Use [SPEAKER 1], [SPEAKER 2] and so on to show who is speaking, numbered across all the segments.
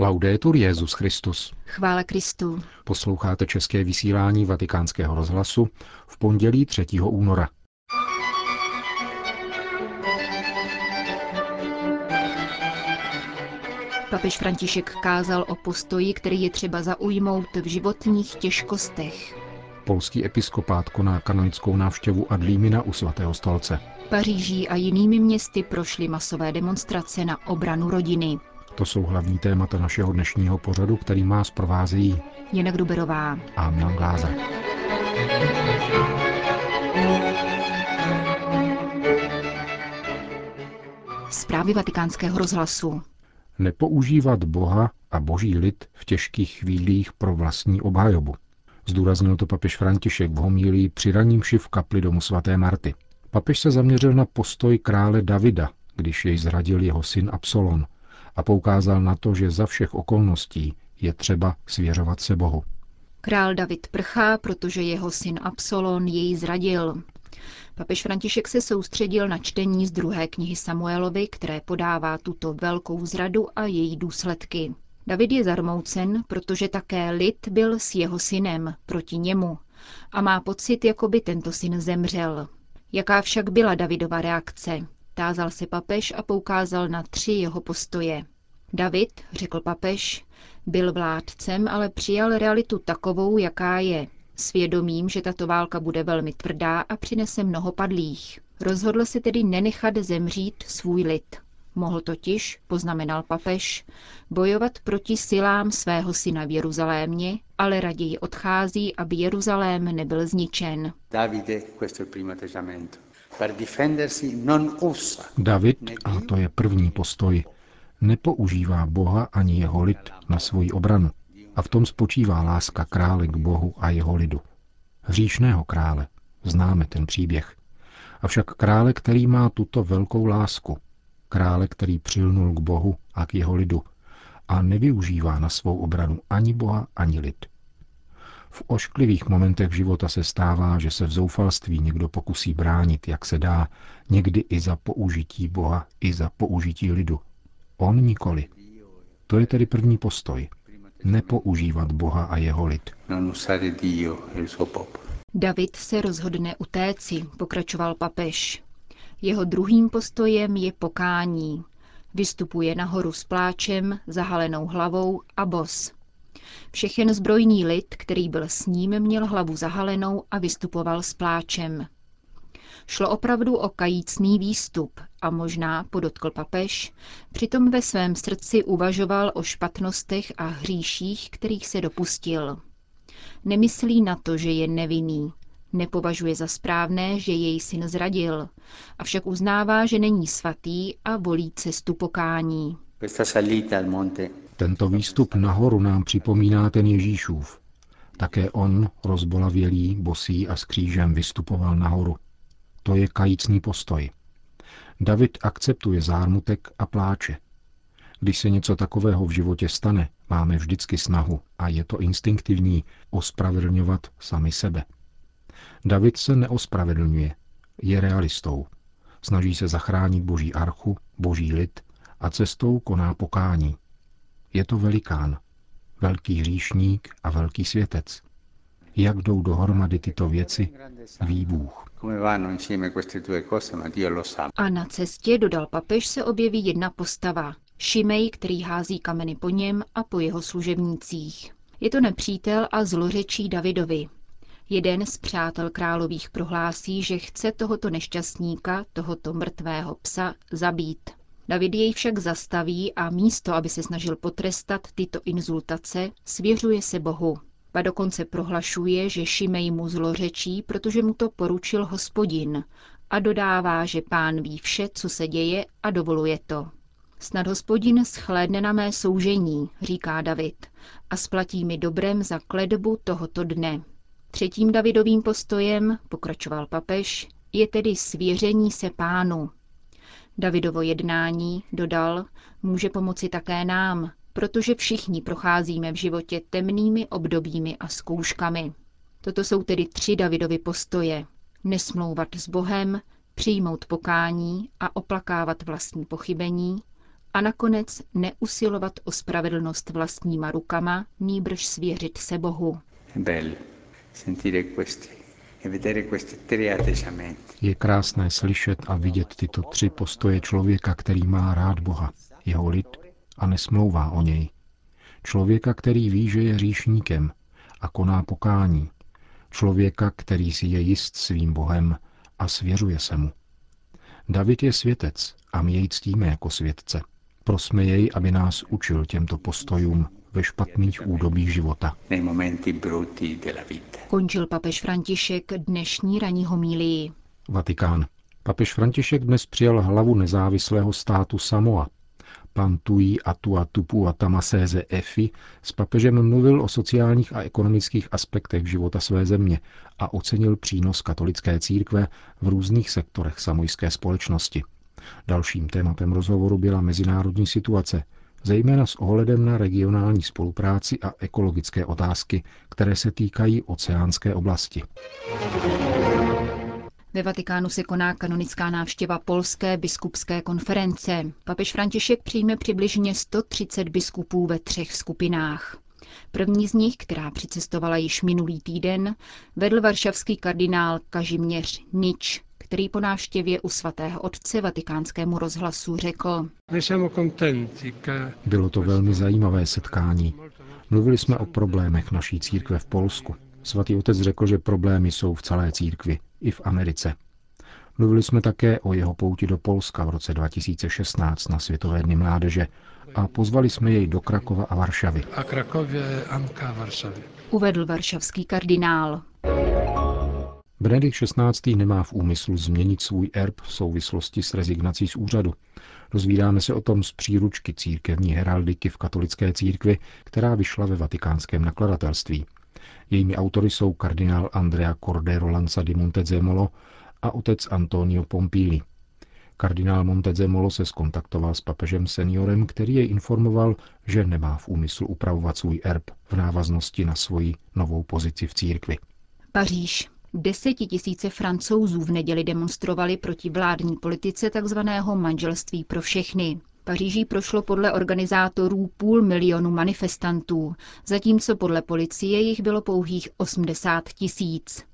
[SPEAKER 1] Laudetur Jezus Christus.
[SPEAKER 2] Chvála Kristu.
[SPEAKER 1] Posloucháte české vysílání Vatikánského rozhlasu v pondělí 3. února.
[SPEAKER 2] Papež František kázal o postoji, který je třeba zaujmout v životních těžkostech.
[SPEAKER 1] Polský episkopát koná kanonickou návštěvu Adlímina u svatého stolce.
[SPEAKER 2] Paříží a jinými městy prošly masové demonstrace na obranu rodiny.
[SPEAKER 1] To jsou hlavní témata našeho dnešního pořadu, který má zprovázejí
[SPEAKER 2] Jana Gruberová
[SPEAKER 1] a Milan Glázer.
[SPEAKER 2] Zprávy vatikánského rozhlasu.
[SPEAKER 1] Nepoužívat Boha a boží lid v těžkých chvílích pro vlastní obhajobu. Zdůraznil to papež František v homílii při raním v kapli domu svaté Marty. Papež se zaměřil na postoj krále Davida, když jej zradil jeho syn Absalon a poukázal na to, že za všech okolností je třeba svěřovat se Bohu.
[SPEAKER 2] Král David prchá, protože jeho syn Absalon jej zradil. Papež František se soustředil na čtení z druhé knihy Samuelovi, které podává tuto velkou zradu a její důsledky. David je zarmoucen, protože také lid byl s jeho synem proti němu a má pocit, jako by tento syn zemřel. Jaká však byla Davidova reakce? Tázal se papež a poukázal na tři jeho postoje. David, řekl papež, byl vládcem, ale přijal realitu takovou, jaká je. Svědomím, že tato válka bude velmi tvrdá a přinese mnoho padlých. Rozhodl se tedy nenechat zemřít svůj lid. Mohl totiž, poznamenal papež, bojovat proti silám svého syna v Jeruzalémě, ale raději odchází, aby Jeruzalém nebyl zničen.
[SPEAKER 1] Davide, David, a to je první postoj, nepoužívá Boha ani jeho lid na svoji obranu. A v tom spočívá láska krále k Bohu a jeho lidu. Hříšného krále, známe ten příběh. Avšak krále, který má tuto velkou lásku, krále, který přilnul k Bohu a k jeho lidu a nevyužívá na svou obranu ani Boha, ani lid. V ošklivých momentech života se stává, že se v zoufalství někdo pokusí bránit, jak se dá, někdy i za použití Boha, i za použití lidu. On nikoli. To je tedy první postoj. Nepoužívat Boha a jeho lid.
[SPEAKER 2] David se rozhodne utéci, pokračoval papež. Jeho druhým postojem je pokání. Vystupuje nahoru s pláčem, zahalenou hlavou a bos. Všechen zbrojní lid, který byl s ním, měl hlavu zahalenou a vystupoval s pláčem. Šlo opravdu o kajícný výstup a možná, podotkl papež, přitom ve svém srdci uvažoval o špatnostech a hříších, kterých se dopustil. Nemyslí na to, že je nevinný, Nepovažuje za správné, že jej syn zradil, avšak uznává, že není svatý a volí cestu pokání.
[SPEAKER 1] Tento výstup nahoru nám připomíná ten Ježíšův. Také on, rozbolavělý, bosý a s křížem, vystupoval nahoru. To je kajícný postoj. David akceptuje zármutek a pláče. Když se něco takového v životě stane, máme vždycky snahu, a je to instinktivní, ospravedlňovat sami sebe. David se neospravedlňuje, je realistou. Snaží se zachránit boží archu, boží lid a cestou koná pokání. Je to velikán, velký hříšník a velký světec. Jak jdou dohromady tyto věci, ví Bůh.
[SPEAKER 2] A na cestě, dodal papež, se objeví jedna postava. Šimej, který hází kameny po něm a po jeho služebnících. Je to nepřítel a zlořečí Davidovi. Jeden z přátel králových prohlásí, že chce tohoto nešťastníka, tohoto mrtvého psa, zabít. David jej však zastaví a místo, aby se snažil potrestat tyto inzultace, svěřuje se Bohu. Pa dokonce prohlašuje, že Šimej mu zlořečí, protože mu to poručil hospodin a dodává, že pán ví vše, co se děje a dovoluje to. Snad hospodin schlédne na mé soužení, říká David, a splatí mi dobrem za kledbu tohoto dne. Třetím Davidovým postojem, pokračoval papež, je tedy svěření se pánu. Davidovo jednání, dodal, může pomoci také nám, protože všichni procházíme v životě temnými obdobími a zkouškami. Toto jsou tedy tři Davidovy postoje. Nesmlouvat s Bohem, přijmout pokání a oplakávat vlastní pochybení a nakonec neusilovat o spravedlnost vlastníma rukama, nýbrž svěřit se Bohu.
[SPEAKER 1] Je krásné slyšet a vidět tyto tři postoje člověka, který má rád Boha, jeho lid a nesmlouvá o něj. Člověka, který ví, že je říšníkem a koná pokání. Člověka, který si je jist svým Bohem a svěřuje se mu. David je světec a my jej ctíme jako světce. Prosme jej, aby nás učil těmto postojům ve špatných údobích života.
[SPEAKER 2] Končil papež František dnešní ranní homílii.
[SPEAKER 1] Vatikán. Papež František dnes přijal hlavu nezávislého státu Samoa. Pan Tui Atua Tupu a Tamaseze Efi s papežem mluvil o sociálních a ekonomických aspektech života své země a ocenil přínos katolické církve v různých sektorech samojské společnosti. Dalším tématem rozhovoru byla mezinárodní situace, zejména s ohledem na regionální spolupráci a ekologické otázky, které se týkají oceánské oblasti.
[SPEAKER 2] Ve Vatikánu se koná kanonická návštěva Polské biskupské konference. Papež František přijme přibližně 130 biskupů ve třech skupinách. První z nich, která přicestovala již minulý týden, vedl varšavský kardinál Kažimněř Nič, který po návštěvě u svatého otce vatikánskému rozhlasu řekl.
[SPEAKER 1] Bylo to velmi zajímavé setkání. Mluvili jsme o problémech naší církve v Polsku. Svatý otec řekl, že problémy jsou v celé církvi, i v Americe. Mluvili jsme také o jeho pouti do Polska v roce 2016 na Světové dny mládeže a pozvali jsme jej do Krakova a Varšavy. A Krakově
[SPEAKER 2] Anka Varšavy. Uvedl varšavský kardinál.
[SPEAKER 1] Benedikt XVI. nemá v úmyslu změnit svůj erb v souvislosti s rezignací z úřadu. Dozvídáme se o tom z příručky církevní heraldiky v katolické církvi, která vyšla ve vatikánském nakladatelství. Jejími autory jsou kardinál Andrea Cordero Lanza di Montezemolo a otec Antonio Pompili. Kardinál Montezemolo se skontaktoval s papežem seniorem, který jej informoval, že nemá v úmyslu upravovat svůj erb v návaznosti na svoji novou pozici v církvi.
[SPEAKER 2] Paříž. Desetitisíce francouzů v neděli demonstrovali proti vládní politice tzv. manželství pro všechny. Paříží prošlo podle organizátorů půl milionu manifestantů, zatímco podle policie jich bylo pouhých 80 tisíc.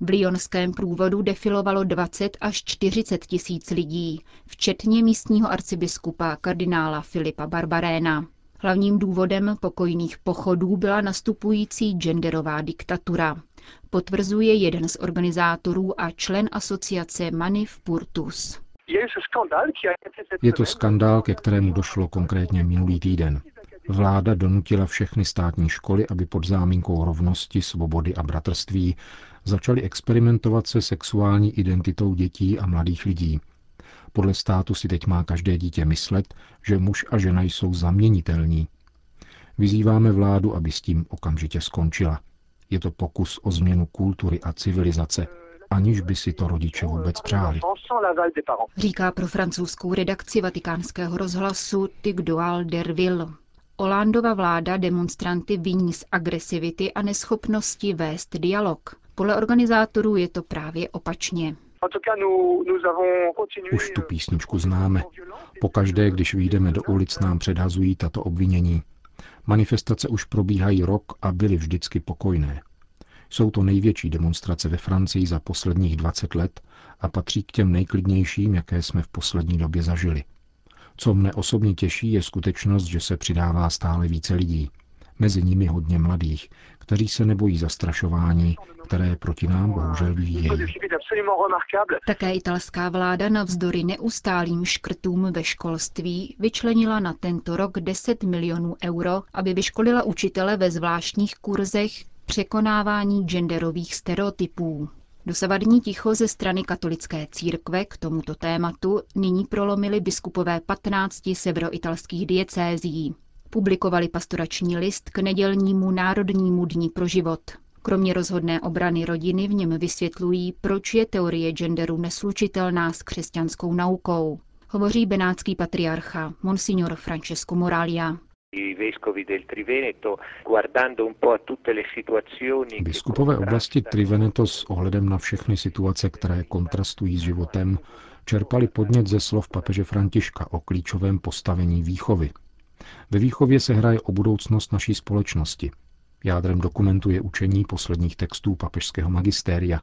[SPEAKER 2] V lyonském průvodu defilovalo 20 až 40 tisíc lidí, včetně místního arcibiskupa kardinála Filipa Barbaréna. Hlavním důvodem pokojných pochodů byla nastupující genderová diktatura. Potvrzuje jeden z organizátorů a člen asociace Manif Purtus.
[SPEAKER 1] Je to skandál, ke kterému došlo konkrétně minulý týden. Vláda donutila všechny státní školy, aby pod záminkou rovnosti, svobody a bratrství začaly experimentovat se sexuální identitou dětí a mladých lidí. Podle státu si teď má každé dítě myslet, že muž a žena jsou zaměnitelní. Vyzýváme vládu, aby s tím okamžitě skončila. Je to pokus o změnu kultury a civilizace, aniž by si to rodiče vůbec přáli.
[SPEAKER 2] Říká pro francouzskou redakci vatikánského rozhlasu Tigdoal Derville. Olandova vláda demonstranty viní z agresivity a neschopnosti vést dialog. Podle organizátorů je to právě opačně.
[SPEAKER 1] Už tu písničku známe. Pokaždé, když vyjdeme do ulic, nám předhazují tato obvinění. Manifestace už probíhají rok a byly vždycky pokojné. Jsou to největší demonstrace ve Francii za posledních 20 let a patří k těm nejklidnějším, jaké jsme v poslední době zažili. Co mne osobně těší, je skutečnost, že se přidává stále více lidí. Mezi nimi hodně mladých, kteří se nebojí zastrašování, které proti nám bohužel vyvíjejí.
[SPEAKER 2] Také italská vláda navzdory neustálým škrtům ve školství vyčlenila na tento rok 10 milionů euro, aby vyškolila učitele ve zvláštních kurzech překonávání genderových stereotypů. Dosavadní ticho ze strany katolické církve k tomuto tématu nyní prolomili biskupové 15 severoitalských diecézí. Publikovali pastorační list k nedělnímu Národnímu dní pro život. Kromě rozhodné obrany rodiny v něm vysvětlují, proč je teorie genderu neslučitelná s křesťanskou naukou. Hovoří benátský patriarcha Monsignor Francesco Moralia.
[SPEAKER 1] Biskupové oblasti Triveneto s ohledem na všechny situace, které kontrastují s životem, čerpali podnět ze slov papeže Františka o klíčovém postavení výchovy. Ve výchově se hraje o budoucnost naší společnosti. Jádrem dokumentu je učení posledních textů papežského magistéria,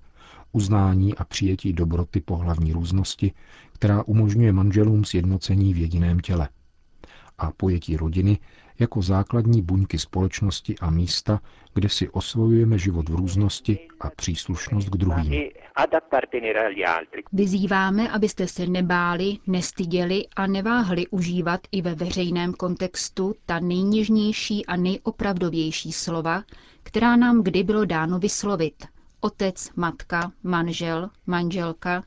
[SPEAKER 1] uznání a přijetí dobroty pohlavní různosti, která umožňuje manželům sjednocení v jediném těle. A pojetí rodiny jako základní buňky společnosti a místa, kde si osvojujeme život v různosti a příslušnost k druhým.
[SPEAKER 2] Vyzýváme, abyste se nebáli, nestyděli a neváhli užívat i ve veřejném kontextu ta nejněžnější a nejopravdovější slova, která nám kdy bylo dáno vyslovit. Otec, matka, manžel, manželka,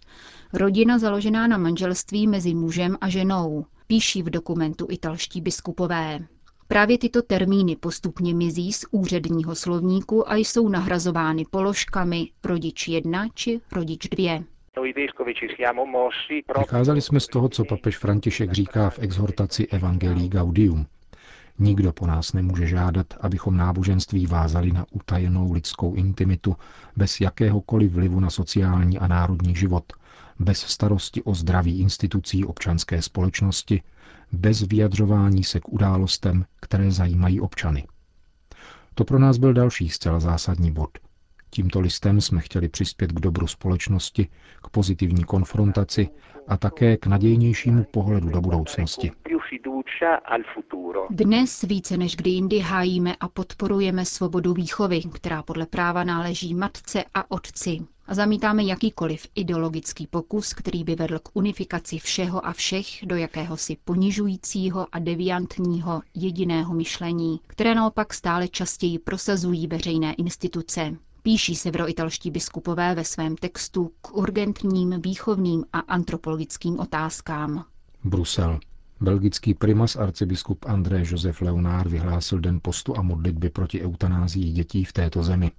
[SPEAKER 2] rodina založená na manželství mezi mužem a ženou, píší v dokumentu italští biskupové. Právě tyto termíny postupně mizí z úředního slovníku a jsou nahrazovány položkami rodič 1 či rodič 2.
[SPEAKER 1] Vycházeli jsme z toho, co papež František říká v exhortaci Evangelii Gaudium. Nikdo po nás nemůže žádat, abychom náboženství vázali na utajenou lidskou intimitu bez jakéhokoliv vlivu na sociální a národní život, bez starosti o zdraví institucí občanské společnosti, bez vyjadřování se k událostem, které zajímají občany. To pro nás byl další zcela zásadní bod. Tímto listem jsme chtěli přispět k dobru společnosti, k pozitivní konfrontaci a také k nadějnějšímu pohledu do budoucnosti.
[SPEAKER 2] Dnes více než kdy jindy hájíme a podporujeme svobodu výchovy, která podle práva náleží matce a otci. A zamítáme jakýkoliv ideologický pokus, který by vedl k unifikaci všeho a všech do jakéhosi ponižujícího a deviantního jediného myšlení, které naopak stále častěji prosazují veřejné instituce. Píší severoitalští biskupové ve svém textu k urgentním výchovným a antropologickým otázkám.
[SPEAKER 1] Brusel. Belgický primas arcibiskup André Josef Leonard vyhlásil den postu a modlitby proti eutanázii dětí v této zemi.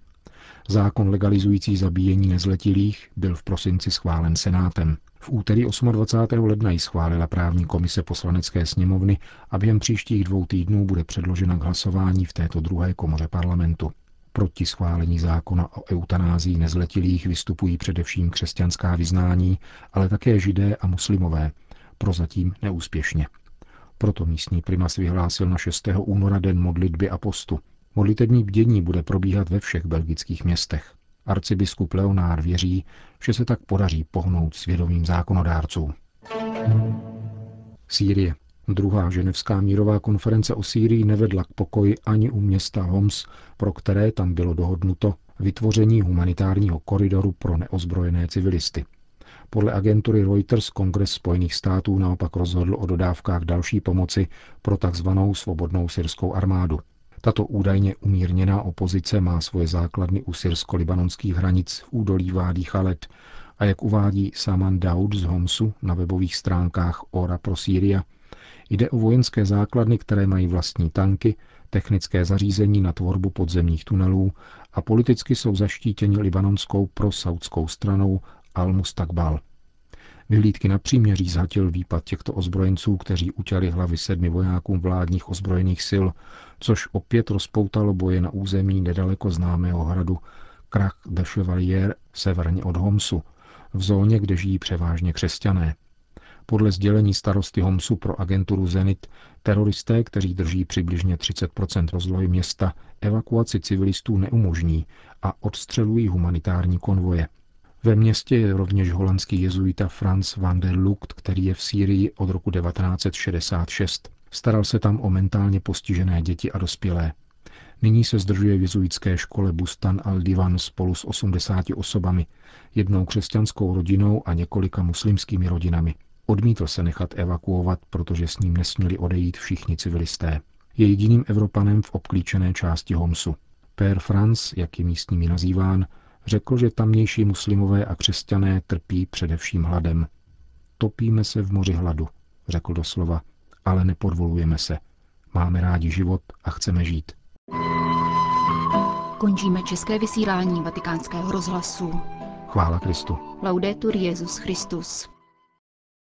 [SPEAKER 1] Zákon legalizující zabíjení nezletilých byl v prosinci schválen Senátem. V úterý 28. ledna ji schválila právní komise poslanecké sněmovny a během příštích dvou týdnů bude předložena k hlasování v této druhé komoře parlamentu. Proti schválení zákona o eutanázii nezletilých vystupují především křesťanská vyznání, ale také židé a muslimové, prozatím neúspěšně. Proto místní primas vyhlásil na 6. února den modlitby a postu. Modlitební bdění bude probíhat ve všech belgických městech. Arcibiskup Leonár věří, že se tak podaří pohnout svědomým zákonodárců. Sýrie. Druhá ženevská mírová konference o Sýrii nevedla k pokoji ani u města Homs, pro které tam bylo dohodnuto vytvoření humanitárního koridoru pro neozbrojené civilisty. Podle agentury Reuters Kongres Spojených států naopak rozhodl o dodávkách další pomoci pro tzv. svobodnou syrskou armádu. Tato údajně umírněná opozice má svoje základny u syrsko-libanonských hranic v údolí Vádí Chalet a jak uvádí Saman Daud z Homsu na webových stránkách Ora pro Sýria, jde o vojenské základny, které mají vlastní tanky, technické zařízení na tvorbu podzemních tunelů a politicky jsou zaštítěni libanonskou pro saudskou stranou Al-Mustakbal. Vyhlídky na příměří zhatil výpad těchto ozbrojenců, kteří utěli hlavy sedmi vojákům vládních ozbrojených sil, což opět rozpoutalo boje na území nedaleko známého hradu Krach de Chevalier severně od Homsu, v zóně, kde žijí převážně křesťané. Podle sdělení starosty Homsu pro agenturu Zenit, teroristé, kteří drží přibližně 30% rozlohy města, evakuaci civilistů neumožní a odstřelují humanitární konvoje. Ve městě je rovněž holandský jezuita Franz van der Lucht, který je v Sýrii od roku 1966. Staral se tam o mentálně postižené děti a dospělé. Nyní se zdržuje v jezuitské škole Bustan al-Divan spolu s 80 osobami, jednou křesťanskou rodinou a několika muslimskými rodinami. Odmítl se nechat evakuovat, protože s ním nesměli odejít všichni civilisté. Je jediným Evropanem v obklíčené části Homsu. Père Franz, jak je místními nazýván, Řekl, že tamnější muslimové a křesťané trpí především hladem. Topíme se v moři hladu, řekl doslova, ale nepodvolujeme se. Máme rádi život a chceme žít.
[SPEAKER 2] Končíme české vysílání vatikánského rozhlasu.
[SPEAKER 1] Chvála Kristu.
[SPEAKER 2] Laudetur Jezus Christus.